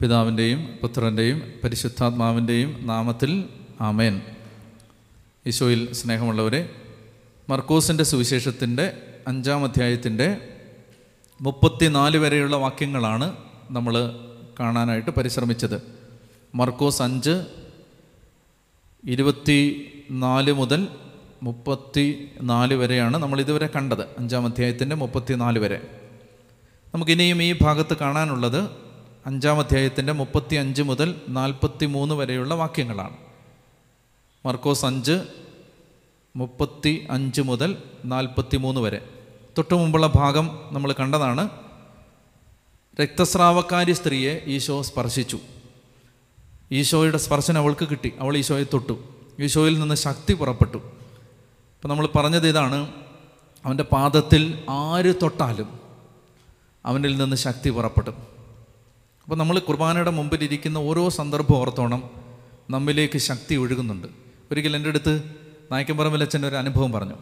പിതാവിന്റെയും പുത്രന്റെയും പരിശുദ്ധാത്മാവിന്റെയും നാമത്തിൽ ആമേൻ. ഈശോയിൽ സ്നേഹമുള്ളവരെ മർക്കോസിന്റെ സുവിശേഷത്തിന്റെ അഞ്ചാം അധ്യായത്തിന്റെ മുപ്പത്തിനാല് വരെയുള്ള വാക്യങ്ങളാണ് നമ്മൾ കാണാനായിട്ട് പരിശ്രമിച്ചത്. മർക്കോസ് അഞ്ച് ഇരുപത്തി നാല് മുതൽ മുപ്പത്തി നാല് വരെയാണ് നമ്മൾ ഇതുവരെ കണ്ടത്. അഞ്ചാം അധ്യായത്തിന്റെ മുപ്പത്തി നാല് വരെ. നമുക്കിനിയും ഈ ഭാഗത്ത് കാണാനുള്ളത് അഞ്ചാം അധ്യായത്തിന്റെ മുപ്പത്തി അഞ്ച് മുതൽ നാൽപ്പത്തി മൂന്ന് വരെയുള്ള വാക്യങ്ങളാണ്. മർക്കോസ് അഞ്ച് മുപ്പത്തി അഞ്ച് മുതൽ നാൽപ്പത്തി മൂന്ന് വരെ. തൊട്ടു മുമ്പുള്ള ഭാഗം നമ്മൾ കണ്ടതാണ്. രക്തസ്രാവക്കാരി സ്ത്രീയെ ഈശോ സ്പർശിച്ചു. ഈശോയുടെ സ്പർശനം അവൾക്ക് കിട്ടി. അവൾ ഈശോയെ തൊട്ടു. ഈശോയിൽ നിന്ന് ശക്തി പുറപ്പെട്ടു. അപ്പം നമ്മൾ പറഞ്ഞത് ഇതാണ്. അവന്റെ പാദത്തിൽ ആര് തൊട്ടാലും അവനിൽ നിന്ന് ശക്തി പുറപ്പെടും. അപ്പോൾ നമ്മൾ കുർബാനയുടെ മുമ്പിലിരിക്കുന്ന ഓരോ സന്ദർഭം ഓർത്തോണം നമ്മിലേക്ക് ശക്തി ഒഴുകുന്നുണ്ട്. ഒരിക്കൽ എന്റെ അടുത്ത് നായ്ക്കമ്പറമ്പിൽ അച്ഛന്റെ ഒരു അനുഭവം പറഞ്ഞു.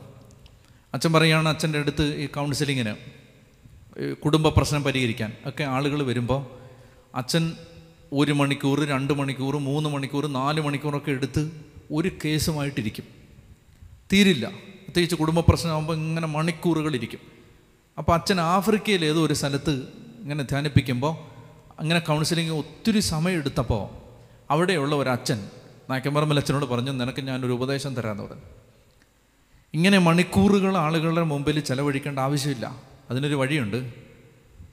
അച്ഛൻ പറയുകയാണ് അച്ഛന്റെ അടുത്ത് ഈ കൗൺസിലിങ്ങിന് കുടുംബ പ്രശ്നം പരിഹരിക്കാൻ. ഒക്കെ ആളുകൾ വരുമ്പോൾ അച്ഛൻ ഒരു മണിക്കൂർ രണ്ട് മണിക്കൂർ മൂന്ന് മണിക്കൂർ നാല് മണിക്കൂറൊക്കെ എടുത്ത് ഒരു കേസുമായിട്ടിരിക്കും. തീരില്ല. പ്രത്യേകിച്ച് കുടുംബ പ്രശ്നമാകുമ്പോൾ ഇങ്ങനെ മണിക്കൂറുകളിരിക്കും. അപ്പോൾ അച്ഛൻ ആഫ്രിക്കയിൽ ഏതോ ഒരു സ്ഥലത്ത് ഇങ്ങനെ ധ്യാനിപ്പിക്കുമ്പോൾ അങ്ങനെ കൗൺസിലിംഗ് ഒത്തിരി സമയം എടുത്തപ്പോൾ അവിടെയുള്ള ഒരു അച്ഛൻ നായ്ക്കമ്പറമ്പൽ അച്ഛനോട് പറഞ്ഞു നിനക്ക് ഞാനൊരു ഉപദേശം തരാമെന്ന് പറഞ്ഞു. ഇങ്ങനെ മണിക്കൂറുകൾ ആളുകളുടെ മുമ്പിൽ ചെലവഴിക്കേണ്ട ആവശ്യമില്ല. അതിനൊരു വഴിയുണ്ട്.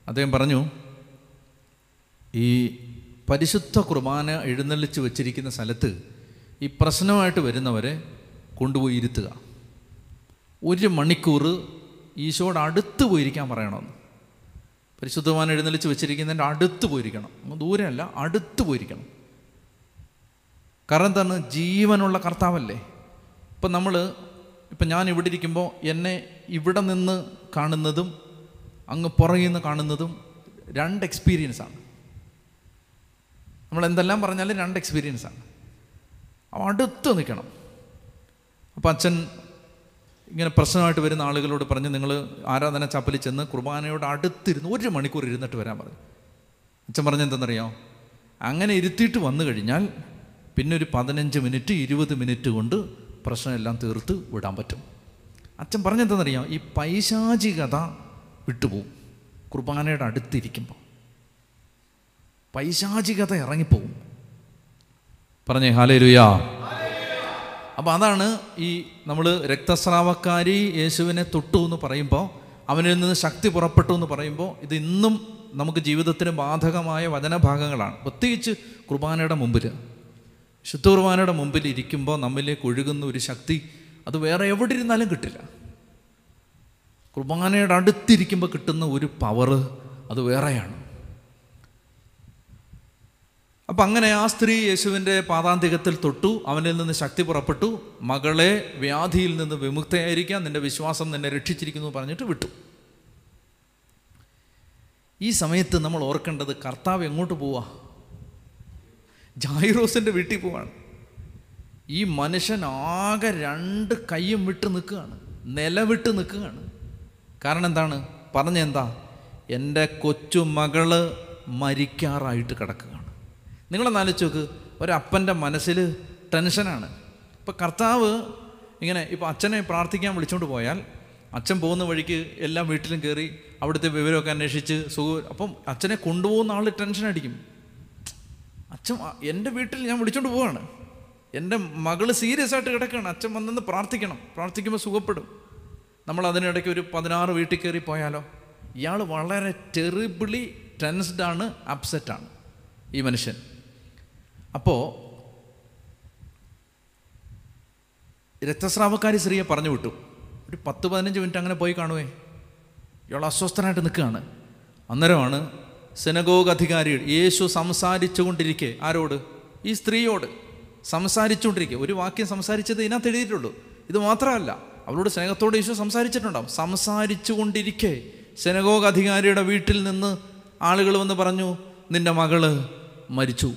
അദ്ദേഹം പറഞ്ഞു ഈ പരിശുദ്ധ കുർബാന എഴുന്നള്ളിച്ച് വെച്ചിരിക്കുന്ന സ്ഥലത്ത് ഈ പ്രശ്നമായിട്ട് വരുന്നവരെ കൊണ്ടുപോയി ഇരുത്തുക. ഒരു മണിക്കൂർ ഈശോയുടെ അടുത്ത് പോയിരിക്കാൻ പറയണമെന്ന്. പരിശുദ്ധവാൻ എഴുന്നള്ളിച്ച് വെച്ചിരിക്കുന്നതിന്റെ അടുത്ത് പോയിരിക്കണം. ദൂരമല്ല അടുത്ത് പോയിരിക്കണം. കാരണം തന്നെ ജീവനുള്ള കർത്താവല്ലേ. ഇപ്പം നമ്മൾ ഇപ്പം ഞാൻ ഇവിടെ ഇരിക്കുമ്പോൾ എന്നെ ഇവിടെ നിന്ന് കാണുന്നതും അങ്ങ് പുറകിൽ നിന്ന് കാണുന്നതും രണ്ട് എക്സ്പീരിയൻസാണ് നമ്മൾ എന്തെല്ലാം പറഞ്ഞാലും രണ്ട് എക്സ്പീരിയൻസാണ് അപ്പോൾ അടുത്ത് നിൽക്കണം. അപ്പോൾ അച്ഛൻ ഇങ്ങനെ പ്രശ്നമായിട്ട് വരുന്ന ആളുകളോട് പറഞ്ഞ് നിങ്ങൾ ആരാധന ചപ്പലിൽ ചെന്ന് കുർബാനയോട് അടുത്തിരുന്ന് ഒരു മണിക്കൂർ ഇരുന്നിട്ട് വരാൻ പറഞ്ഞു. അച്ഛൻ പറഞ്ഞ എന്തെന്നറിയോ? അങ്ങനെ ഇരുത്തിയിട്ട് വന്നു കഴിഞ്ഞാൽ പിന്നെ ഒരു പതിനഞ്ച് മിനിറ്റ് ഇരുപത് മിനിറ്റ് കൊണ്ട് പ്രശ്നമെല്ലാം തീർത്ത് വിടാൻ പറ്റും. അച്ഛൻ പറഞ്ഞെന്തെന്നറിയാം ഈ പൈശാചികത വിട്ടുപോകും കുർബാനയുടെ അടുത്തിരിക്കുമ്പോൾ പൈശാചികത ഇറങ്ങിപ്പോവും. പറഞ്ഞേ ഹാലേ ലുയാ അപ്പോൾ അതാണ് ഈ നമ്മൾ രക്തസ്രാവക്കാരി യേശുവിനെ തൊട്ടു എന്ന് പറയുമ്പോൾ അവനിൽ നിന്ന് ശക്തി പുറപ്പെട്ടു എന്ന് പറയുമ്പോൾ ഇത് ഇന്നും നമുക്ക് ജീവിതത്തിന് ബാധകമായ വചനഭാഗങ്ങളാണ്. പ്രത്യേകിച്ച് കുർബാനയുടെ മുമ്പിൽ ശുദ്ധ കുർബാനയുടെ മുമ്പിൽ ഇരിക്കുമ്പോൾ നമ്മിലേക്ക് ഒഴുകുന്ന ഒരു ശക്തി അത് വേറെ എവിടെ ഇരുന്നാലും കിട്ടില്ല. കുർബാനയുടെ അടുത്തിരിക്കുമ്പോൾ കിട്ടുന്ന ഒരു പവർ അത് വേറെയാണ്. അപ്പം അങ്ങനെ ആ സ്ത്രീ യേശുവിന്റെ പാതാന്തികത്തിൽ തൊട്ടു. അവനിൽ നിന്ന് ശക്തി പുറപ്പെട്ടു. മകളെ വ്യാധിയിൽ നിന്ന് വിമുക്തയായിരിക്കാം നിന്റെ വിശ്വാസം നിന്നെ രക്ഷിച്ചിരിക്കുന്നു പറഞ്ഞിട്ട് വിട്ടു. ഈ സമയത്ത് നമ്മൾ ഓർക്കേണ്ടത് കർത്താവ് എങ്ങോട്ട് പോവാ? ജായിറോസിന്റെ വീട്ടിൽ പോവാണ്. ഈ മനുഷ്യൻ ആകെ രണ്ട് കൈയും വിട്ട് നിൽക്കുകയാണ്. നിലവിട്ട് നിൽക്കുകയാണ്. കാരണം എന്താണ്? പറഞ്ഞെന്താ എന്റെ കൊച്ചുമകൾ മരിക്കാറായിട്ട് കിടക്കുകയാണ്. നിങ്ങളൊന്ന് നോക്ക്. ഒരപ്പന്റെ മനസ്സിൽ ടെൻഷനാണ്. ഇപ്പം കർത്താവ് ഇങ്ങനെ ഇപ്പോൾ അച്ഛനെ പ്രാർത്ഥിക്കാൻ വിളിച്ചുകൊണ്ട് പോയാൽ അച്ഛൻ പോകുന്ന വഴിക്ക് എല്ലാം വീട്ടിലും കയറി അവിടുത്തെ വിവരമൊക്കെ അന്വേഷിച്ച് സുഖം അപ്പം അച്ഛനെ കൊണ്ടുപോകുന്ന ആൾ ടെൻഷൻ അടിക്കും. അച്ഛൻ എന്റെ വീട്ടിൽ ഞാൻ വിളിച്ചുകൊണ്ട് പോവാണ്. എന്റെ മകൾ സീരിയസ് ആയിട്ട് കിടക്കുകയാണ്. അച്ഛൻ വന്നെന്ന് പ്രാർത്ഥിക്കണം. പ്രാർത്ഥിക്കുമ്പോൾ സുഖപ്പെടും. നമ്മൾ അതിനിടയ്ക്ക് ഒരു പതിനാറ് വീട്ടിൽ കയറി പോയാലോ? ഇയാൾ വളരെ ടെറിബിളി ടെൻസ്ഡാണ് അപ്സെറ്റാണ് ഈ മനുഷ്യൻ. അപ്പോൾ രക്തസ്രാവക്കാരി സ്ത്രീയെ പറഞ്ഞു വിട്ടു. ഒരു പത്ത് പതിനഞ്ച് മിനിറ്റ് അങ്ങനെ പോയി കാണുവേ. ഇയാൾ അസ്വസ്ഥനായിട്ട് നിൽക്കുകയാണ്. അന്നേരമാണ് സെനഗോഗ് അധികാരി യേശു സംസാരിച്ചു കൊണ്ടിരിക്കെ ആരോട്? ഈ സ്ത്രീയോട് സംസാരിച്ചുകൊണ്ടിരിക്കുക ഒരു വാക്യം സംസാരിച്ചത് ഇതിനകത്ത് എഴുതിയിട്ടുള്ളൂ. ഇത് മാത്രമല്ല അവളോട് സ്നേഹത്തോട് യേശു സംസാരിച്ചിട്ടുണ്ടാവും. സംസാരിച്ചു കൊണ്ടിരിക്കെ സെനഗോഗ് അധികാരിയുടെ വീട്ടിൽ നിന്ന് ആളുകൾ വന്ന് പറഞ്ഞു നിന്റെ മകൾ മരിച്ചു.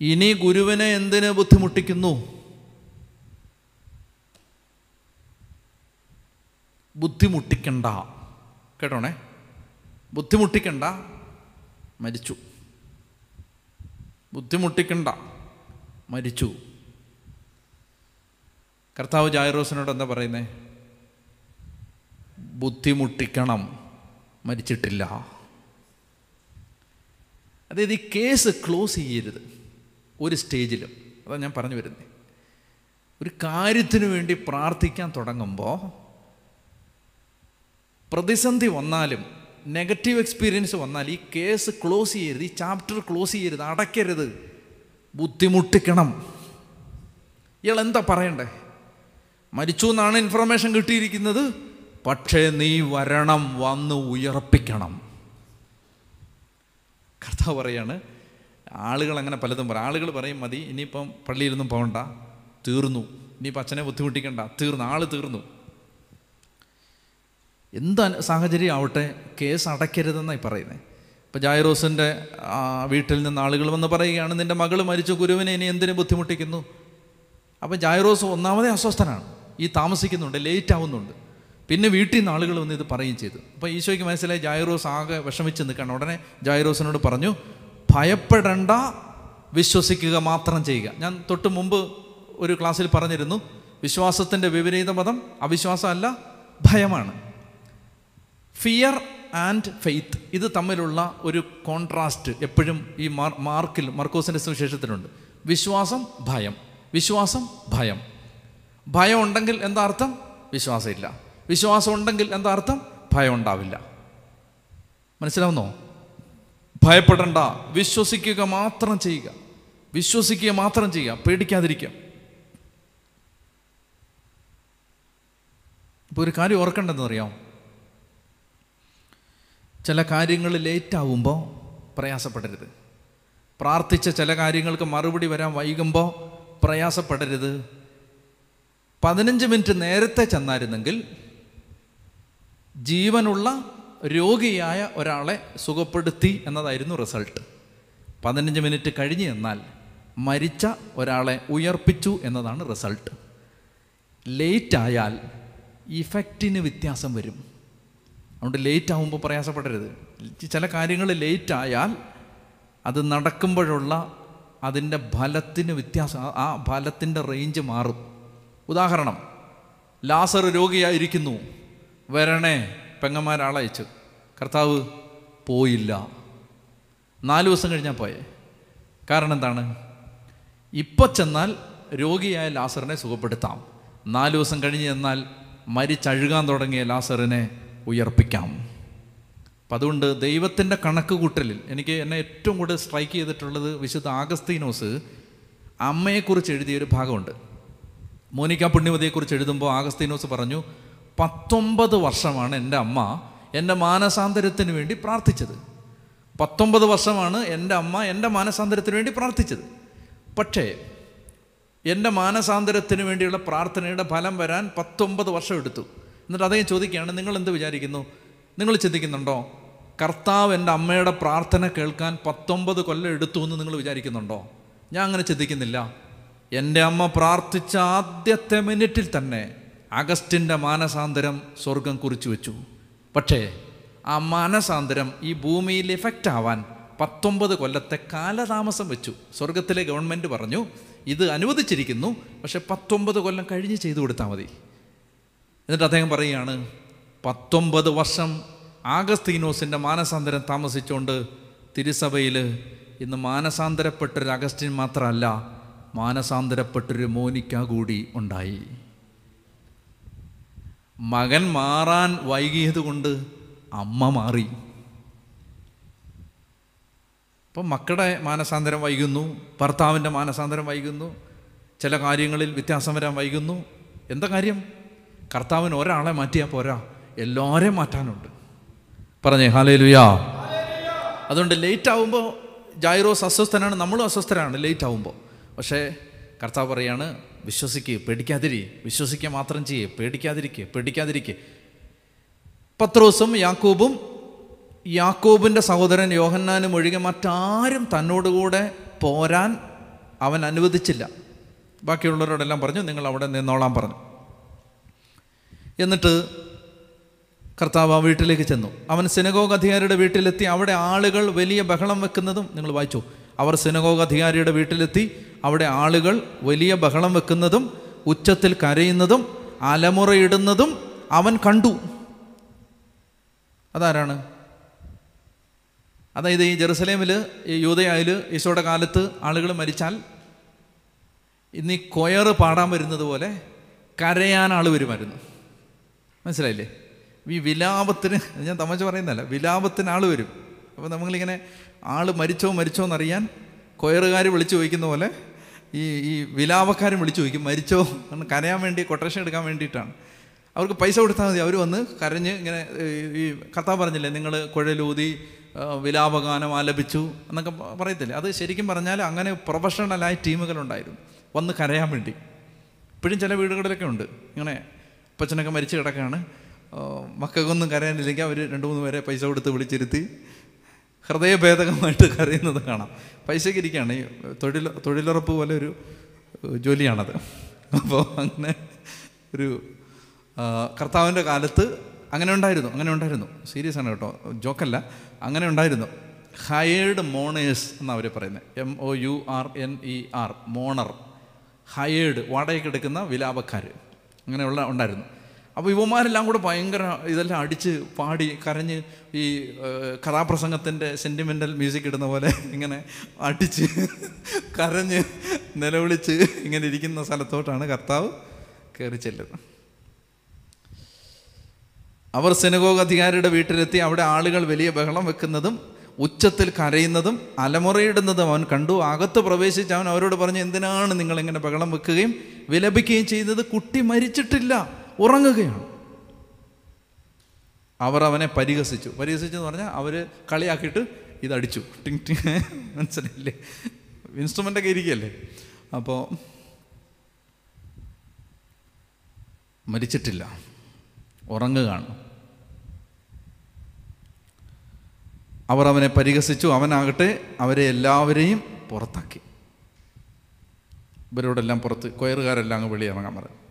ഇനി ഗുരുവിനെ എന്തിന് ബുദ്ധിമുട്ടിക്കുന്നു? ബുദ്ധിമുട്ടിക്കണ്ട. കേട്ടോണേ? ബുദ്ധിമുട്ടിക്കണ്ട. മരിച്ചു. ബുദ്ധിമുട്ടിക്കണ്ട. മരിച്ചു. കർത്താവ് ജായറോസിനോട് എന്താ പറയുന്നേ? ബുദ്ധിമുട്ടിക്കണം. മരിച്ചിട്ടില്ല. അതായത് ഈ കേസ് ക്ലോസ് ചെയ്യരുത്. ഒരു സ്റ്റേജിലും. അതാണ് ഞാൻ പറഞ്ഞു വരുന്നത് ഒരു കാര്യത്തിന് വേണ്ടി പ്രാർത്ഥിക്കാൻ തുടങ്ങുമ്പോൾ പ്രതിസന്ധി വന്നാലും നെഗറ്റീവ് എക്സ്പീരിയൻസ് വന്നാൽ ഈ കേസ് ക്ലോസ് ചെയ്യരുത് ഈ ചാപ്റ്റർ ക്ലോസ് ചെയ്യരുത് അടയ്ക്കരുത്. ബുദ്ധിമുട്ടിക്കണം. ഇയാൾ എന്താ പറയണ്ടേ? മരിച്ചു എന്നാണ് ഇൻഫർമേഷൻ കിട്ടിയിരിക്കുന്നത്. പക്ഷേ നീ വരണം വന്ന് ഉയർപ്പിക്കണം. കർത്താവ് പറയാണ് ആളുകൾ അങ്ങനെ പലതും പറയും. ആളുകൾ പറയും മതി ഇനിയിപ്പം പള്ളിയിലൊന്നും പോകണ്ട. തീർന്നു. ഇനിയിപ്പോൾ അച്ഛനെ ബുദ്ധിമുട്ടിക്കണ്ട. തീർന്നു. ആൾ തീർന്നു. എന്ത് സാഹചര്യം ആവട്ടെ കേസ് അടയ്ക്കരുതെന്നായി പറയുന്നത് ഇപ്പോൾ ജായറോസിന്റെ വീട്ടിൽ നിന്ന് ആളുകൾ വന്ന് പറയുകയാണ് നിന്റെ മകൾ മരിച്ചു ഗുരുവിനെ ഇനി എന്തിനു ബുദ്ധിമുട്ടിക്കുന്നു? അപ്പം ജായറോസ് ഒന്നാമതേ അസ്വസ്ഥനാണ്. ഈ താമസിക്കുന്നുണ്ട് ലേറ്റ് ആവുന്നുണ്ട് പിന്നെ വീട്ടിൽ നിന്ന് ആളുകൾ വന്ന് ഇത് പറയുകയും ചെയ്തു. അപ്പോൾ ഈശോയ്ക്ക് മനസ്സിലായി ജായറോസ് ആകെ വിഷമിച്ച് നിൽക്കണം ഉടനെ ജായറോസിനോട് പറഞ്ഞു ഭയപ്പെടണ്ട വിശ്വസിക്കുക മാത്രം ചെയ്യുക. ഞാൻ തൊട്ട് മുമ്പ് ഒരു ക്ലാസ്സിൽ പറഞ്ഞിരുന്നു വിശ്വാസത്തിന്റെ വിപരീത പദം അവിശ്വാസമല്ല ഭയമാണ്. ഫിയർ ആൻഡ് ഫെയ്ത്ത് ഇത് തമ്മിലുള്ള ഒരു കോൺട്രാസ്റ്റ് എപ്പോഴും ഈ മാർ മാർക്കിൽ മർക്കോസിന്റെ സുവിശേഷത്തിലുണ്ട്. വിശ്വാസം ഭയം. വിശ്വാസം ഭയം. ഭയം ഉണ്ടെങ്കിൽ എന്താ അർത്ഥം? വിശ്വാസമില്ല. വിശ്വാസം ഉണ്ടെങ്കിൽ എന്താ അർത്ഥം? ഭയം ഉണ്ടാവില്ല. മനസ്സിലാവുന്നോ? ഭയപ്പെടണ്ട. വിശ്വസിക്കുക മാത്രം ചെയ്യുക. വിശ്വസിക്കുക മാത്രം ചെയ്യുക. പേടിക്കാതിരിക്കുക. ഇപ്പോൾ ഒരു കാര്യം ഓർക്കേണ്ടതെന്ന് അറിയാം ചില കാര്യങ്ങൾ ലേറ്റാവുമ്പോൾ പ്രയാസപ്പെടരുത്. പ്രാർത്ഥിച്ച ചില കാര്യങ്ങൾക്ക് മറുപടി വരാൻ വൈകുമ്പോൾ പ്രയാസപ്പെടരുത്. പതിനഞ്ച് മിനിറ്റ് നേരത്തെ ചെന്നായിരുന്നെങ്കിൽ ജീവനുള്ള രോഗിയായ ഒരാളെ സുഖപ്പെടുത്തി എന്നതായിരുന്നു റിസൾട്ട്. പതിനഞ്ച് മിനിറ്റ് കഴിഞ്ഞ് എന്നാൽ മരിച്ച ഒരാളെ ഉയർപ്പിച്ചു എന്നതാണ് റിസൾട്ട്. ലേറ്റ് ആയാൽ ഇഫക്റ്റിന് വ്യത്യാസം വരും. അതുകൊണ്ട് ലേറ്റ് ആകുമ്പോൾ പ്രയാസപ്പെടരുത്. ചില കാര്യങ്ങൾ ലേറ്റ് ആയാൽ അത് നടക്കുമ്പോഴുള്ള അതിന്റെ ഫലത്തിന് വ്യത്യാസം ആ ഫലത്തിന്റെ റേഞ്ച് മാറും. ഉദാഹരണം ലാസർ രോഗിയായിരിക്കുന്നു. വരണേ പെങ്ങന്മാരാളയച്ചു കർത്താവ് പോയില്ല. നാല് ദിവസം കഴിഞ്ഞാൽ പോയേ. കാരണം എന്താണ്? ഇപ്പോൾ ചെന്നാൽ രോഗിയായ ലാസറിനെ സുഖപ്പെടുത്താം. നാല് ദിവസം കഴിഞ്ഞ് ചെന്നാൽ മരിച്ചഴുകാൻ തുടങ്ങിയ ലാസറിനെ ഉയർപ്പിക്കാം. അപ്പം അതുകൊണ്ട് ദൈവത്തിന്റെ കണക്ക് കൂട്ടലിൽ എനിക്ക് എന്നെ ഏറ്റവും കൂടുതൽ സ്ട്രൈക്ക് ചെയ്തിട്ടുള്ളത് വിശുദ്ധ ആഗസ്തീനോസ് അമ്മയെക്കുറിച്ച് എഴുതിയൊരു ഭാഗമുണ്ട്. മോനിക്ക പുണ്യവതിയെക്കുറിച്ച് എഴുതുമ്പോൾ ആഗസ്തീനോസ് പറഞ്ഞു പത്തൊമ്പത് വർഷമാണ് എന്റെ അമ്മ എന്റെ മാനസാന്തരത്തിന് വേണ്ടി പ്രാർത്ഥിച്ചത്. പത്തൊമ്പത് വർഷമാണ് എന്റെ അമ്മ എന്റെ മാനസാന്തരത്തിന് വേണ്ടി പ്രാർത്ഥിച്ചത്. പക്ഷേ എന്റെ മാനസാന്തരത്തിന് വേണ്ടിയുള്ള പ്രാർത്ഥനയുടെ ഫലം വരാൻ പത്തൊമ്പത് വർഷം എടുത്തു. എന്നിട്ട് അദ്ദേഹം ചോദിക്കുകയാണ് നിങ്ങൾ എന്ത് വിചാരിക്കുന്നു? നിങ്ങൾ ചിന്തിക്കുന്നുണ്ടോ? കർത്താവ് എന്റെ അമ്മയുടെ പ്രാർത്ഥന കേൾക്കാൻ പത്തൊമ്പത് കൊല്ലം എടുത്തു എന്ന് നിങ്ങൾ വിചാരിക്കുന്നുണ്ടോ? ഞാൻ അങ്ങനെ ചിന്തിക്കുന്നില്ല. എന്റെ അമ്മ പ്രാർത്ഥിച്ച ആദ്യത്തെ മിനിറ്റിൽ തന്നെ അഗസ്റ്റിന്റെ മാനസാന്തരം സ്വർഗം കുറിച്ചു വെച്ചു. പക്ഷേ ആ മാനസാന്തരം ഈ ഭൂമിയിൽ എഫക്റ്റ് ആവാൻ പത്തൊമ്പത് കൊല്ലത്തെ കാലതാമസം വെച്ചു. സ്വർഗത്തിലെ ഗവൺമെന്റ് പറഞ്ഞു ഇത് അനുവദിച്ചിരിക്കുന്നു പക്ഷേ പത്തൊമ്പത് കൊല്ലം കഴിഞ്ഞ് ചെയ്തു കൊടുത്താൽ മതി. എന്നിട്ട് അദ്ദേഹം പറയുകയാണ് പത്തൊമ്പത് വർഷം ആഗസ്തീനോസിന്റെ മാനസാന്തരം താമസിച്ചുകൊണ്ട് തിരുസഭയിൽ ഇന്ന് മാനസാന്തരപ്പെട്ടൊരു അഗസ്റ്റിൻ മാത്രമല്ല മാനസാന്തരപ്പെട്ടൊരു മോനിക്ക കൂടി ഉണ്ടായി. മകൻ മാറാൻ വൈകിയത് കൊണ്ട് അമ്മ മാറി. അപ്പം മക്കളുടെ മാനസാന്തരം വൈകുന്നു ഭർത്താവിന്റെ മാനസാന്തരം വൈകുന്നു ചില കാര്യങ്ങളിൽ വ്യത്യാസം വരാൻ വൈകുന്നു. എന്താ കാര്യം? കർത്താവിന് ഒരാളെ മാറ്റിയാൽ പോരാ എല്ലാവരെയും മാറ്റാനുണ്ട്. പറഞ്ഞേ ഹാലേ ലുയാ അതുകൊണ്ട് ലേറ്റ് ആവുമ്പോൾ ജൈറോസ് അസ്വസ്ഥനാണ് നമ്മളും അസ്വസ്ഥരാണ് ലേറ്റ് ആവുമ്പോൾ പക്ഷേ കർത്താവ് പറയാണ് വിശ്വസിക്കുക പേടിക്കാതിരി. വിശ്വസിക്കുക മാത്രം ചെയ്യേ പേടിക്കാതിരിക്കുക പേടിക്കാതിരിക്കുക പത്രോസും യാക്കോബും യാക്കോബിന്റെ സഹോദരൻ യോഹന്നാനും ഒഴികെ മറ്റാരും തന്നോടുകൂടെ പോരാൻ അവൻ അനുവദിച്ചില്ല. ബാക്കിയുള്ളവരോടെല്ലാം പറഞ്ഞു നിങ്ങൾ അവിടെ നിന്നോളാൻ പറഞ്ഞു. എന്നിട്ട് കർത്താവ് ആ വീട്ടിലേക്ക് ചെന്നു. അവൻ സിനഗോഗ് അധികാരിയുടെ വീട്ടിലെത്തി. അവിടെ ആളുകൾ വലിയ ബഹളം വെക്കുന്നതും നിങ്ങൾ വായിച്ചു. അവർ സിനഗോഗ് അധികാരിയുടെ വീട്ടിലെത്തി. അവിടെ ആളുകൾ വലിയ ബഹളം വെക്കുന്നതും ഉച്ചത്തിൽ കരയുന്നതും അലമുറയിടുന്നതും അവൻ കണ്ടു. അതാരാണ്? അതായത് ഈ ജെറുസലേമിൽ ഈ യൂതയായിൽ ഈശോയുടെ കാലത്ത് ആളുകൾ മരിച്ചാൽ ഇന്ന് ഈ പാടാൻ വരുന്നത് പോലെ കരയാൻ ആൾ വരുമായിരുന്നു. മനസ്സിലായില്ലേ? ഈ വിലാപത്തിന് ഞാൻ തമാശ പറയുന്നതല്ല വിലാപത്തിന് ആൾ വരും. അപ്പോൾ നമ്മളിങ്ങനെ ആൾ മരിച്ചോ മരിച്ചോ എന്നറിയാൻ കൊയറുകാർ വിളിച്ചു ചോദിക്കുന്ന പോലെ ഈ ഈ വിലാപക്കാരും വിളിച്ചു ചോദിക്കും മരിച്ചോ? എന്ന് കരയാൻ വേണ്ടി കൊട്ടേഷൻ എടുക്കാൻ വേണ്ടിയിട്ടാണ്. അവർക്ക് പൈസ കൊടുത്താൽ മതി. അവർ വന്ന് കരഞ്ഞ് ഇങ്ങനെ ഈ- കഥ പറഞ്ഞില്ലേ നിങ്ങൾ കുഴലൂതി വിലാപഗാനം ആലപിച്ചു എന്നൊക്കെ പറയത്തില്ലേ? അത് ശരിക്കും പറഞ്ഞാൽ അങ്ങനെ പ്രൊഫഷണലായ ടീമുകളുണ്ടായിരുന്നു വന്ന് കരയാൻ വേണ്ടി. ഇപ്പോഴും ചില വീടുകളിലൊക്കെ ഉണ്ട്. ഇങ്ങനെ അപ്പച്ചനൊക്കെ മരിച്ചു കിടക്കുകയാണ്. മക്കൾക്കൊന്നും കരയാനില്ലെങ്കിൽ അവർ രണ്ട് മൂന്ന് പേരെ പൈസ കൊടുത്ത് വിളിച്ചിരുത്തി. ഹൃദയഭേദകമായിട്ട് കരയുന്നത് കാണാം. പൈസയ്ക്ക് ഇരിക്കുകയാണ് ഈ തൊഴിൽ തൊഴിലുറപ്പ് പോലെ ഒരു ജോലിയാണത്. അപ്പോൾ അങ്ങനെ ഒരു കർത്താവിന്റെ കാലത്ത് അങ്ങനെ ഉണ്ടായിരുന്നു അങ്ങനെ ഉണ്ടായിരുന്നു. സീരിയസ് ആണ് കേട്ടോ. ജോക്കല്ല അങ്ങനെ ഉണ്ടായിരുന്നു. ഹയേർഡ് മോണേഴ്സ് എന്നാണ് അവർ പറയുന്നത് M O U R N E R mourner hired വാടകയ്ക്ക് എടുക്കുന്ന വിലാപക്കാർ അങ്ങനെയുള്ള ഉണ്ടായിരുന്നു. അപ്പോൾ യുവമാരെല്ലാം കൂടെ ഭയങ്കര ഇതെല്ലാം അടിച്ച് പാടി കരഞ്ഞ് ഈ കഥാപ്രസംഗത്തിന്റെ സെന്റിമെന്റൽ മ്യൂസിക് ഇടുന്ന പോലെ ഇങ്ങനെ അടിച്ച് കരഞ്ഞ് നിലവിളിച്ച് ഇങ്ങനെ ഇരിക്കുന്ന സ്ഥലത്തോട്ടാണ് കർത്താവ് കയറി ചെല്ലുന്നത്. അവർ സെനഗോഗ് അധികാരിയുടെ വീട്ടിലെത്തി അവിടെ ആളുകൾ വലിയ ബഹളം വെക്കുന്നതും ഉച്ചത്തിൽ കരയുന്നതും അലമുറയിടുന്നതും അവൻ കണ്ടു. അകത്ത് പ്രവേശിച്ച് അവൻ അവരോട് പറഞ്ഞു എന്തിനാണ് നിങ്ങളിങ്ങനെ ബഹളം വെക്കുകയും വിലപിക്കുകയും ചെയ്യുന്നത്? കുട്ടി മരിച്ചിട്ടില്ല. ഉറങ്ങുകയാണ്. അവർ അവനെ പരിഹസിച്ചു. പരിഹസിച്ചു എന്ന് പറഞ്ഞാൽ അവർ കളിയാക്കിയിട്ട് ഇതടിച്ചു. ടിങ് ടിങ്. മനസ്സിലായില്ലേ? ഇൻസ്ട്രുമെന്റൊക്കെ ഇരിക്കുകയല്ലേ? അപ്പോൾ മരിച്ചിട്ടില്ല. ഉറങ്ങുകയാണ്. അവർ അവനെ പരിഹസിച്ചു. അവനാകട്ടെ അവരെ എല്ലാവരെയും പുറത്താക്കി. ഇവരോടെല്ലാം പുറത്ത് കൊയറുകാരെല്ലാം അങ്ങ് വെളിയിറങ്ങാൻ പറഞ്ഞു.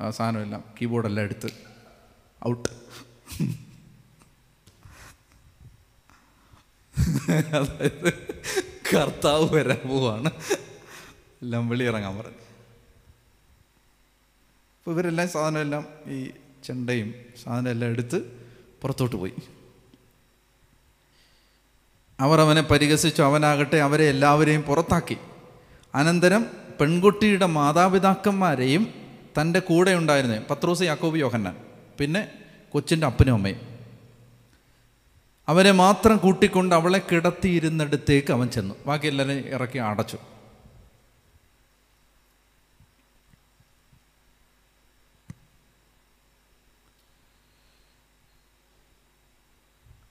ആ സാധനമെല്ലാം കീബോർഡെല്ലാം എടുത്ത് ഔട്ട് അതായത് കർത്താവ് വരാൻ പോവാണ്. എല്ലാം വെളിയിറങ്ങാൻ പറഞ്ഞു. അപ്പോൾ ഇവരെല്ലാം സാധനമെല്ലാം ഈ ചെണ്ടയും സാധനം എല്ലാം എടുത്ത് പുറത്തോട്ട് പോയി. അവർ അവനെ പരിഹസിച്ചു. അവനാകട്ടെ അവരെ എല്ലാവരെയും പുറത്താക്കി. അനന്തരം പെൺകുട്ടിയുടെ മാതാപിതാക്കന്മാരെയും തന്റെ കൂടെ ഉണ്ടായിരുന്നത് പത്രോസ് യാക്കോബ് യോഹന്നാൻ. പിന്നെ കൊച്ചിന്റെ അപ്പനും അമ്മയും. അവരെ മാത്രം കൂട്ടിക്കൊണ്ട് അവളെ കിടത്തിയിരുന്നിടത്തേക്ക് അവൻ ചെന്നു. ബാക്കി എല്ലാവരും ഇറക്കി അടച്ചു.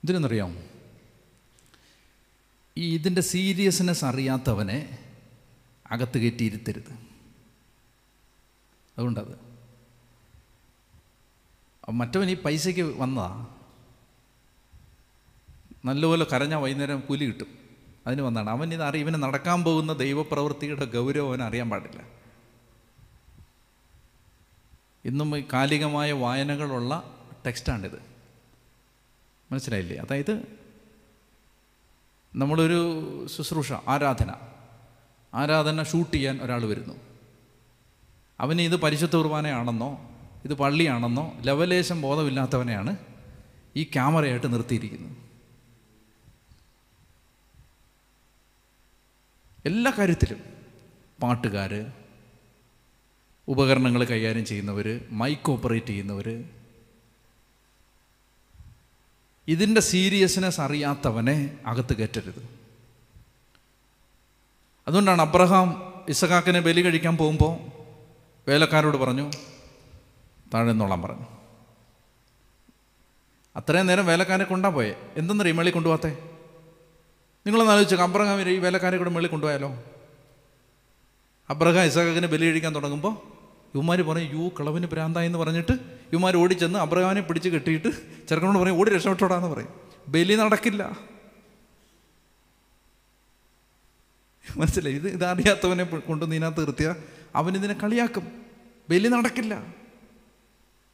ഇതിനെന്നറിയാം ഈ ഇതിന്റെ സീരിയസ്നെസ് അറിയാത്തവനെ അകത്ത് കയറ്റി ഇരുത്തരുത്. അതുകൊണ്ടത്. മറ്റവൻ ഈ പൈസയ്ക്ക് വന്നതാ. നല്ലപോലെ കരഞ്ഞ വൈകുന്നേരം കൂലി കിട്ടും. അതിന് വന്നാണ്. അവൻ ഇത് അറിയ. ഇവന് നടക്കാൻ പോകുന്ന ദൈവപ്രവൃത്തിയുടെ ഗൗരവം അവൻ അറിയാൻ പാടില്ല. ഇന്നും ഈ കാലികമായ വായനകളുള്ള ടെക്സ്റ്റാണിത്. മനസ്സിലായില്ലേ? അതായത് നമ്മളൊരു ശുശ്രൂഷ ആരാധന. ആരാധന ഷൂട്ട് ചെയ്യാൻ ഒരാൾ വരുന്നു. അവന് ഇത് പരിശുദ്ധ കുർബാനയാണെന്നോ ഇത് പള്ളിയാണെന്നോ ലവലേശം ബോധമില്ലാത്തവനെയാണ് ഈ ക്യാമറയായിട്ട് നിർത്തിയിരിക്കുന്നത്. എല്ലാ കാര്യത്തിലും പാട്ടുകാർ ഉപകരണങ്ങൾ കൈകാര്യം ചെയ്യുന്നവർ മൈക്ക് ഓപ്പറേറ്റ് ചെയ്യുന്നവർ ഇതിന്റെ സീരിയസ്നെസ് അറിയാത്തവനെ അകത്ത് കയറ്റരുത്. അതുകൊണ്ടാണ് അബ്രഹാം ഇസഹാക്കിനെ ബലി കഴിക്കാൻ പോകുമ്പോൾ വേലക്കാരോട് പറഞ്ഞു താഴെ നിന്നോളാൻ പറഞ്ഞു. അത്രയും നേരം വേലക്കാരെ കൊണ്ടാ പോയെ? എന്തെന്നറിയും മേളി കൊണ്ടുപോകാത്തേ? നിങ്ങളൊന്ന് ആലോചിച്ചു അബ്രഹാം ഈ വേലക്കാരെ കൂടെ മേളി കൊണ്ടുപോയാലോ? അബ്രഹാം ഇസഹാക്കിനെ ബലി കഴിക്കാൻ തുടങ്ങുമ്പോൾ യുമാർ പറയും യു കളവിന് ഭ്രാന്തായി എന്ന് പറഞ്ഞിട്ട് യുമാർ ഓടിച്ചെന്ന് അബ്രഹാമിനെ പിടിച്ച് കെട്ടിയിട്ട് ചെറുക്കനോട് പറയും ഓടി രക്ഷപ്പെട്ടോടാന്ന് പറയും. ബലി നടക്കില്ല. മനസ്സിലായി? ഇത് ഇതറിയാത്തവനെ കൊണ്ട് നീനകത്ത് നിർത്തിയാൽ അവനിതിനെ കളിയാക്കും. ബലി നടക്കില്ല.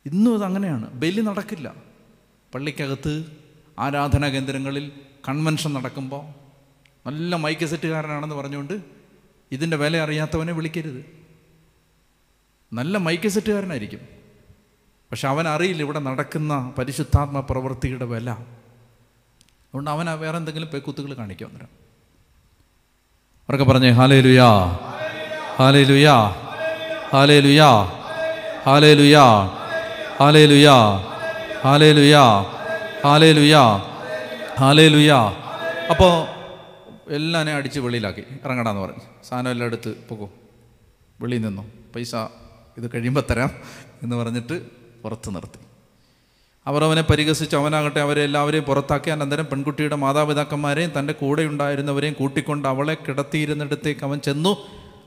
ഇന്നും അത് അങ്ങനെയാണ്. ബലി നടക്കില്ല. പള്ളിക്കകത്ത് ആരാധനാ കേന്ദ്രങ്ങളിൽ കൺവെൻഷൻ നടക്കുമ്പോൾ നല്ല മൈക്ക് സെറ്റുകാരനാണെന്ന് പറഞ്ഞുകൊണ്ട് ഇതിന്റെ വില അറിയാത്തവനെ വിളിക്കരുത്. നല്ല മൈക്ക് സെറ്റുകാരനായിരിക്കും. പക്ഷെ അവൻ അറിയില്ല ഇവിടെ നടക്കുന്ന പരിശുദ്ധാത്മ പ്രവൃത്തിയുടെ വില. അതുകൊണ്ട് അവൻ വേറെ എന്തെങ്കിലും പേക്കുത്തുകൾ കാണിക്കും അന്നേരം അവരൊക്കെ പറഞ്ഞേ ഹാലേ ലുയാ ഹാലേ ലുയാ അപ്പോൾ എല്ലാനെ അടിച്ച് വെളിയിലാക്കി. ഇറങ്ങടാന്ന് പറഞ്ഞു. സാധനം എല്ലാം എടുത്ത് പോകൂ വെളിയിൽ നിന്നു. പൈസ ഇത് കഴിയുമ്പോൾ തരാം എന്ന് പറഞ്ഞിട്ട് പുറത്ത് നിർത്തി. അവർ അവനെ പരിഹസിച്ച് അവനാകട്ടെ അവരെ എല്ലാവരെയും പുറത്താക്കി അനന്തരം പെൺകുട്ടിയുടെ മാതാപിതാക്കന്മാരെയും തന്റെ കൂടെ ഉണ്ടായിരുന്നവരെയും കൂട്ടിക്കൊണ്ട് അവളെ കിടത്തിയിരുന്നിടത്തേക്ക് അവൻ ചെന്നു.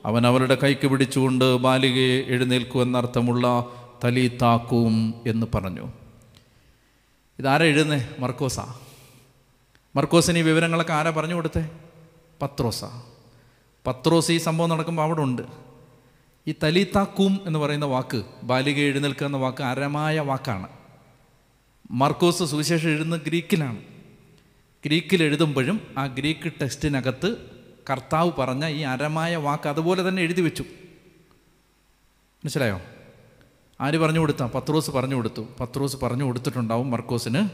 അവൻ അവരുടെ കൈക്ക് പിടിച്ചുകൊണ്ട് ബാലികയെ എഴുന്നേൽക്കൂ എന്നർത്ഥമുള്ള തലി താക്കൂം എന്ന് പറഞ്ഞു. ഇതാരാ എഴുന്നേ മർക്കോസാ. മർക്കോസിന് ഈ വിവരങ്ങളൊക്കെ ആരാ പറഞ്ഞു കൊടുത്തേ? പത്രോസ. പത്രോസ് ഈ സംഭവം നടക്കുമ്പോൾ അവിടെ ഉണ്ട് ഈ തലീത്താക്കൂം എന്ന് പറയുന്ന വാക്ക് ബാലിക എഴുന്നേൽക്കുക എന്ന വാക്ക് അരമായ വാക്കാണ്. മർക്കോസ് സുവിശേഷം എഴുതുന്നത് ഗ്രീക്കിലാണ്. ഗ്രീക്കിൽ എഴുതുമ്പോഴും ആ ഗ്രീക്ക് ടെക്സ്റ്റിനകത്ത് കർത്താവ് പറഞ്ഞ ഈ അരമായ വാക്ക് അതുപോലെ തന്നെ എഴുതി വെച്ചു. മനസ്സിലായോ? ആര് പറഞ്ഞു കൊടുത്താ? പത്രോസ് പറഞ്ഞു കൊടുത്തു. പത്രോസ് പറഞ്ഞു കൊടുത്തിട്ടുണ്ടാവും മർക്കോസിന്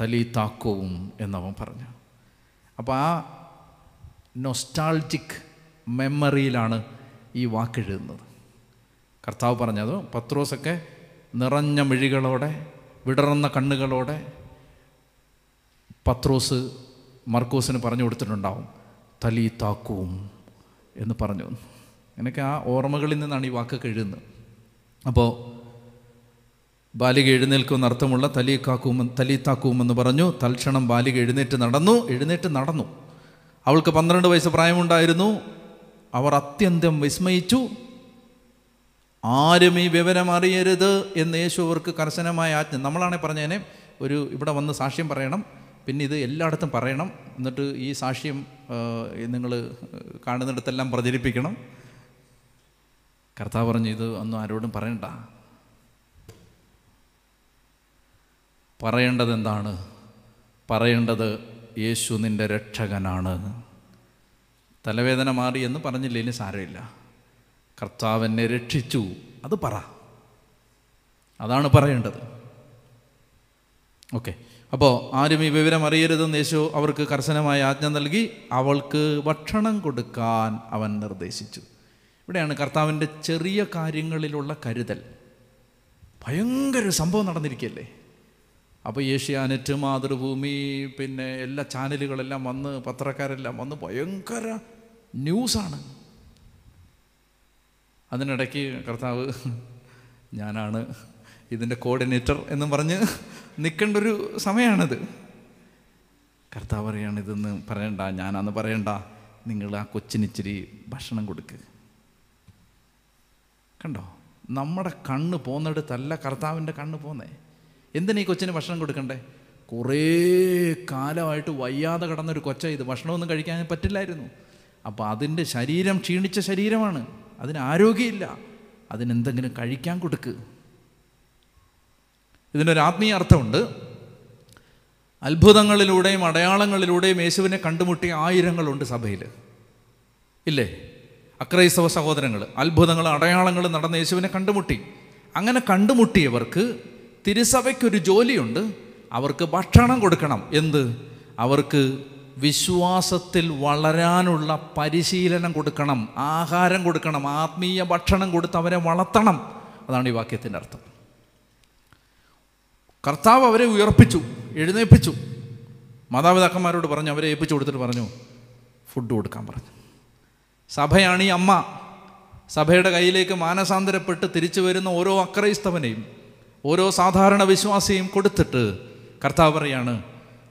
തലി താക്കോവും എന്നവൻ പറഞ്ഞു. അപ്പോൾ ആ നൊസ്റ്റാൾജിക് മെമ്മറിയിലാണ് ഈ വാക്ക് എഴുതുന്നത്. കർത്താവ് പറഞ്ഞത് പത്രോസൊക്കെ നിറഞ്ഞ മിഴികളോടെ വിടർന്ന കണ്ണുകളോടെ പത്രോസ് മർക്കോസിന് പറഞ്ഞു കൊടുത്തിട്ടുണ്ടാവും. തലീത്താക്കും എന്ന് പറഞ്ഞു. എനിക്ക് ആ ഓർമ്മകളിൽ നിന്നാണ് ഈ വാക്ക് എഴുതുന്നത് അപ്പോൾ ബാലിക എഴുന്നേൽക്കുമെന്ന് അർത്ഥമുള്ള തലിതാകൂം എന്ന് പറഞ്ഞു. തൽക്ഷണം ബാലിക എഴുന്നേറ്റ് നടന്നു. എഴുന്നേറ്റ് നടന്നു. അവൾക്ക് പന്ത്രണ്ട് വയസ്സ് പ്രായമുണ്ടായിരുന്നു. അവർ അത്യന്തം വിസ്മയിച്ചു. ആരും ഈ വിവരം അറിയരുത് എന്ന് യേശു അവർക്ക് കർശനമായ ആജ്ഞ. നമ്മളാണെ പറഞ്ഞതിനെ ഒരു ഇവിടെ വന്ന് സാക്ഷ്യം പറയണം. പിന്നെ ഇത് എല്ലായിടത്തും പറയണം. എന്നിട്ട് ഈ സാക്ഷ്യം നിങ്ങൾ കാണുന്നിടത്തെല്ലാം പ്രചരിപ്പിക്കണം. കർത്താവ് പറഞ്ഞു ഇത് ഒന്നും ആരോടും പറയണ്ട. പറയേണ്ടത് എന്താണ്? പറയേണ്ടത് യേശു നിന്റെ രക്ഷകനാണ്. തലവേദന മാറി എന്ന് പറഞ്ഞില്ലേലും സാരമില്ല. കർത്താവ് എന്നെ രക്ഷിച്ചു. അത് പറ. അതാണ് പറയേണ്ടത്. ഓക്കെ. അപ്പോൾ ആരും ഈ വിവരം അറിയരുതെന്ന് യേശു അവർക്ക് കർശനമായ ആജ്ഞ നൽകി അവൾക്ക് ഭക്ഷണം കൊടുക്കാൻ അവൻ നിർദ്ദേശിച്ചു. ഇവിടെയാണ് കർത്താവിന്റെ ചെറിയ കാര്യങ്ങളിലുള്ള കരുതൽ. ഭയങ്കര സംഭവം നടന്നിരിക്കുകയല്ലേ? അപ്പോൾ ഏഷ്യാനെറ്റ് മാതൃഭൂമി പിന്നെ എല്ലാ ചാനലുകളെല്ലാം വന്ന് പത്രക്കാരെല്ലാം വന്ന് ഭയങ്കര ന്യൂസാണ്. അതിനിടയ്ക്ക് കർത്താവ് ഞാനാണ് ഇതിന്റെ കോർഡിനേറ്റർ എന്നും പറഞ്ഞ് നിൽക്കേണ്ട ഒരു സമയമാണിത്. കർത്താവ് പറയാണ് ഇതെന്ന് പറയണ്ട ഞാനാന്ന് പറയണ്ട. നിങ്ങൾ ആ കൊച്ചിനിച്ചിരി ഭക്ഷണം കൊടുക്ക്. കണ്ടോ? നമ്മുടെ കണ്ണ് പോകുന്നിടത്തല്ല കർത്താവിന്റെ കണ്ണ് പോന്നേ എന്തിനാ ഈ കൊച്ചിന് ഭക്ഷണം കൊടുക്കണ്ടേ? കുറേ കാലമായിട്ട് വയ്യാതെ കിടന്നൊരു കൊച്ച ഇത് ഭക്ഷണമൊന്നും കഴിക്കാൻ പറ്റില്ലായിരുന്നു. അപ്പോൾ അതിന്റെ ശരീരം ക്ഷീണിച്ച ശരീരമാണ്. അതിന് ആരോഗ്യമില്ല. അതിനെന്തെങ്കിലും കഴിക്കാൻ കൊടുക്ക്. ഇതിനൊരു ആത്മീയ അർത്ഥമുണ്ട്. അത്ഭുതങ്ങളിലൂടെയും അടയാളങ്ങളിലൂടെയും യേശുവിനെ കണ്ടുമുട്ടിയ ആയിരങ്ങളുണ്ട് സഭയിൽ ഇല്ലേ? അക്രൈസ്തവ സഹോദരങ്ങൾ അത്ഭുതങ്ങൾ അടയാളങ്ങൾ നടന്ന യേശുവിനെ കണ്ടുമുട്ടി. അങ്ങനെ കണ്ടുമുട്ടിയവർക്ക് തിരുസഭയ്ക്കൊരു ജോലിയുണ്ട്. അവർക്ക് ഭക്ഷണം കൊടുക്കണം. എന്ത്? അവർക്ക് വിശ്വാസത്തിൽ വളരാനുള്ള പരിശീലനം കൊടുക്കണം. ആഹാരം കൊടുക്കണം. ആത്മീയ ഭക്ഷണം കൊടുത്ത് അവരെ വളർത്തണം. അതാണ് ഈ വാക്യത്തിന്റെ അർത്ഥം. കർത്താവ് അവരെ ഉയർപ്പിച്ചു എഴുന്നേൽപ്പിച്ചു മാതാപിതാക്കന്മാരോട് പറഞ്ഞു അവരെ ഏൽപ്പിച്ചു കൊടുത്തിട്ട് പറഞ്ഞു ഫുഡ് കൊടുക്കാൻ പറഞ്ഞു. സഭയാണ് ഈ അമ്മ. സഭയുടെ കയ്യിലേക്ക് മാനസാന്തരപ്പെട്ട് തിരിച്ചു വരുന്ന ഓരോ അക്രൈസ്തവനെയും ഓരോ സാധാരണ വിശ്വാസിയും കൊടുത്തിട്ട് കർത്താവ് പറയാണ്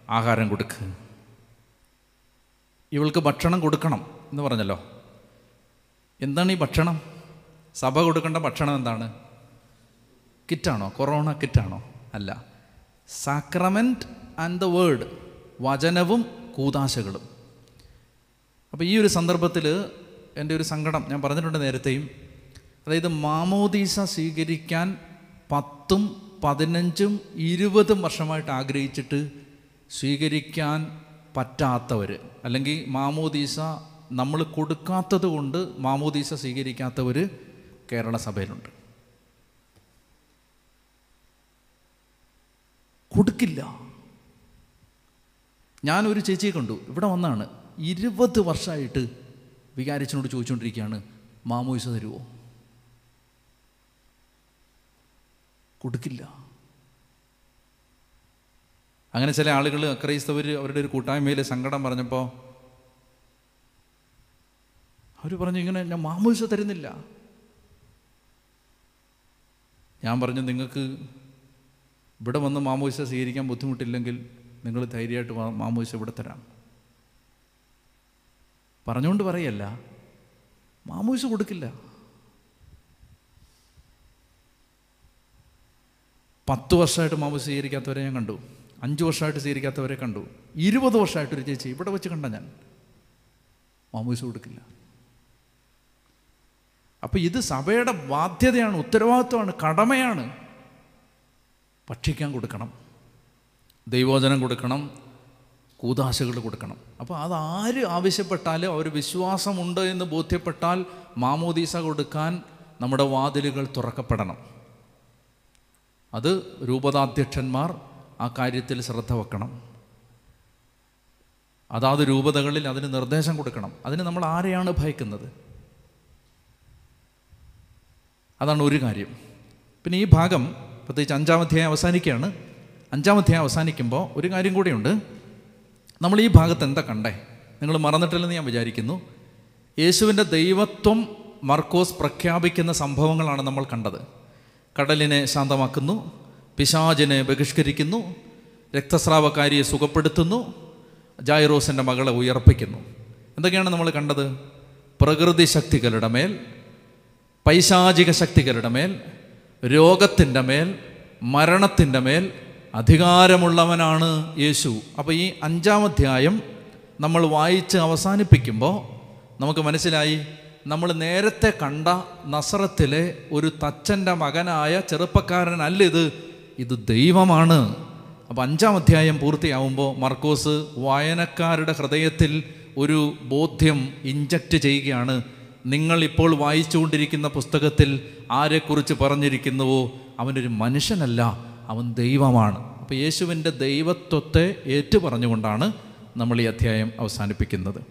ആഹാരം കൊടുക്കുക ഇവൾക്ക് ഭക്ഷണം കൊടുക്കണം എന്ന് പറഞ്ഞല്ലോ. എന്താണ് ഈ ഭക്ഷണം? സഭ കൊടുക്കേണ്ട ഭക്ഷണം എന്താണ്? കിറ്റാണോ? കൊറോണ കിറ്റാണോ? അല്ല. സാക്രമെന്റ് ആൻഡ് ദ വേർഡ് വചനവും കൂതാശകളും അപ്പോൾ ഈ ഒരു സന്ദർഭത്തിൽ എന്റെ ഒരു സങ്കടം ഞാൻ പറഞ്ഞിട്ടുണ്ട് നേരത്തെയും. അതായത് മാമോദീസ സ്വീകരിക്കാൻ പത്തും പതിനഞ്ചും ഇരുപതും വർഷമായിട്ട് ആഗ്രഹിച്ചിട്ട് സ്വീകരിക്കാൻ പറ്റാത്തവർ അല്ലെങ്കിൽ മാമോദീസ നമ്മൾ കൊടുക്കാത്തത് കൊണ്ട് മാമോദീസ സ്വീകരിക്കാത്തവർ കേരള സഭയിലുണ്ട്. കൊടുക്കില്ല. ഞാനൊരു ചേച്ചിയെ കണ്ടു. ഇവിടെ വന്നാണ്. ഇരുപത് വർഷമായിട്ട് വികാരിച്ചനോട് ചോദിച്ചുകൊണ്ടിരിക്കുകയാണ് മാമോയിസ തരുമോ കൊടുക്കില്ല. അങ്ങനെ ചില ആളുകൾ അക്രൈസ്തവർ അവരുടെ ഒരു കൂട്ടായ്മയിൽ സങ്കടം പറഞ്ഞപ്പോൾ അവർ പറഞ്ഞു ഇങ്ങനെ ഞാൻ മാമോയിസ തരുന്നില്ല. ഞാൻ പറഞ്ഞു നിങ്ങൾക്ക് ഇവിടെ വന്ന് മാമോയിസ സ്വീകരിക്കാൻ ബുദ്ധിമുട്ടില്ലെങ്കിൽ നിങ്ങൾ ധൈര്യമായിട്ട് മാമോയിസ ഇവിടെ തരാം. പറഞ്ഞുകൊണ്ട് പറയല്ല. മാമോയിസ കൊടുക്കില്ല. പത്ത് വർഷമായിട്ട് മാമോയിസ സ്വീകരിക്കാത്തവരെ ഞാൻ കണ്ടു. അഞ്ച് വർഷമായിട്ട് സ്വീകരിക്കാത്തവരെ കണ്ടു. ഇരുപത് വർഷമായിട്ടൊരു ചേച്ചി ഇവിടെ വെച്ച് കണ്ട ഞാൻ. മാമോയിസ കൊടുക്കില്ല. അപ്പോൾ ഇത് സഭയുടെ ബാധ്യതയാണ് ഉത്തരവാദിത്വമാണ് കടമയാണ്. ഭക്ഷിക്കാൻ കൊടുക്കണം. ദൈവോചനം കൊടുക്കണം. കൂതാശകൾ കൊടുക്കണം. അപ്പോൾ അതാര് ആവശ്യപ്പെട്ടാലും അവർ വിശ്വാസമുണ്ട് എന്ന് ബോധ്യപ്പെട്ടാൽ മാമോദീസ കൊടുക്കാൻ നമ്മുടെ വാതിലുകൾ തുറക്കപ്പെടണം. അത് രൂപതാധ്യക്ഷന്മാർ ആ കാര്യത്തിൽ ശ്രദ്ധ വെക്കണം. അതാത് രൂപതകളിൽ അതിന് നിർദ്ദേശം കൊടുക്കണം. അതിന് നമ്മൾ ആരെയാണ് ഭയക്കുന്നത്? അതാണ് ഒരു കാര്യം. പിന്നെ ഈ ഭാഗം പ്രത്യേകിച്ച് അഞ്ചാം അധ്യായം അവസാനിക്കുകയാണ്. അഞ്ചാം അധ്യായം അവസാനിക്കുമ്പോൾ ഒരു കാര്യം കൂടിയുണ്ട്. നമ്മൾ ഈ ഭാഗത്ത് എന്താ കണ്ടേ? നിങ്ങൾ മറന്നിട്ടില്ലെന്ന് ഞാൻ വിചാരിക്കുന്നു. യേശുവിന്റെ ദൈവത്വം മർക്കോസ് പ്രഖ്യാപിക്കുന്ന സംഭവങ്ങളാണ് നമ്മൾ കണ്ടത്. കടലിനെ ശാന്തമാക്കുന്നു പിശാചിനെ ബഹിഷ്കരിക്കുന്നു രക്തസ്രാവക്കാരിയെ സുഖപ്പെടുത്തുന്നു ജായറോസിന്റെ മകളെ ഉയർപ്പിക്കുന്നു. എന്തൊക്കെയാണ് നമ്മൾ കണ്ടത്? പ്രകൃതി ശക്തികളുടെ മേൽ പൈശാചിക ശക്തികളുടെ മേൽ രോഗത്തിന്റെ മേൽ മരണത്തിന്റെ മേൽ അധികാരമുള്ളവനാണ് യേശു. അപ്പോൾ ഈ അഞ്ചാം അധ്യായം നമ്മൾ വായിച്ച് അവസാനിപ്പിക്കുമ്പോൾ നമുക്ക് മനസ്സിലായി നമ്മൾ നേരത്തെ കണ്ട നസറത്തിലെ ഒരു തച്ചന്റെ മകനായ ചെറുപ്പക്കാരനല്ല ഇത് ഇത് ദൈവമാണ്. അപ്പോൾ അഞ്ചാം അധ്യായം പൂർത്തിയാവുമ്പോൾ മർക്കോസ് വായനക്കാരുടെ ഹൃദയത്തിൽ ഒരു ബോധ്യം ഇഞ്ചക്റ്റ് ചെയ്യുകയാണ്. നിങ്ങൾ ഇപ്പോൾ വായിച്ചുകൊണ്ടിരിക്കുന്ന പുസ്തകത്തിൽ ആരെക്കുറിച്ച് പറഞ്ഞിരിക്കുന്നുവോ? അവനൊരു മനുഷ്യനല്ല അവൻ ദൈവമാണ്. അപ്പോൾ യേശുവിന്റെ ദൈവത്വത്തെ ഏറ്റുപറഞ്ഞുകൊണ്ടാണ് നമ്മൾ ഈ അധ്യായം അവസാനിപ്പിക്കുന്നത്.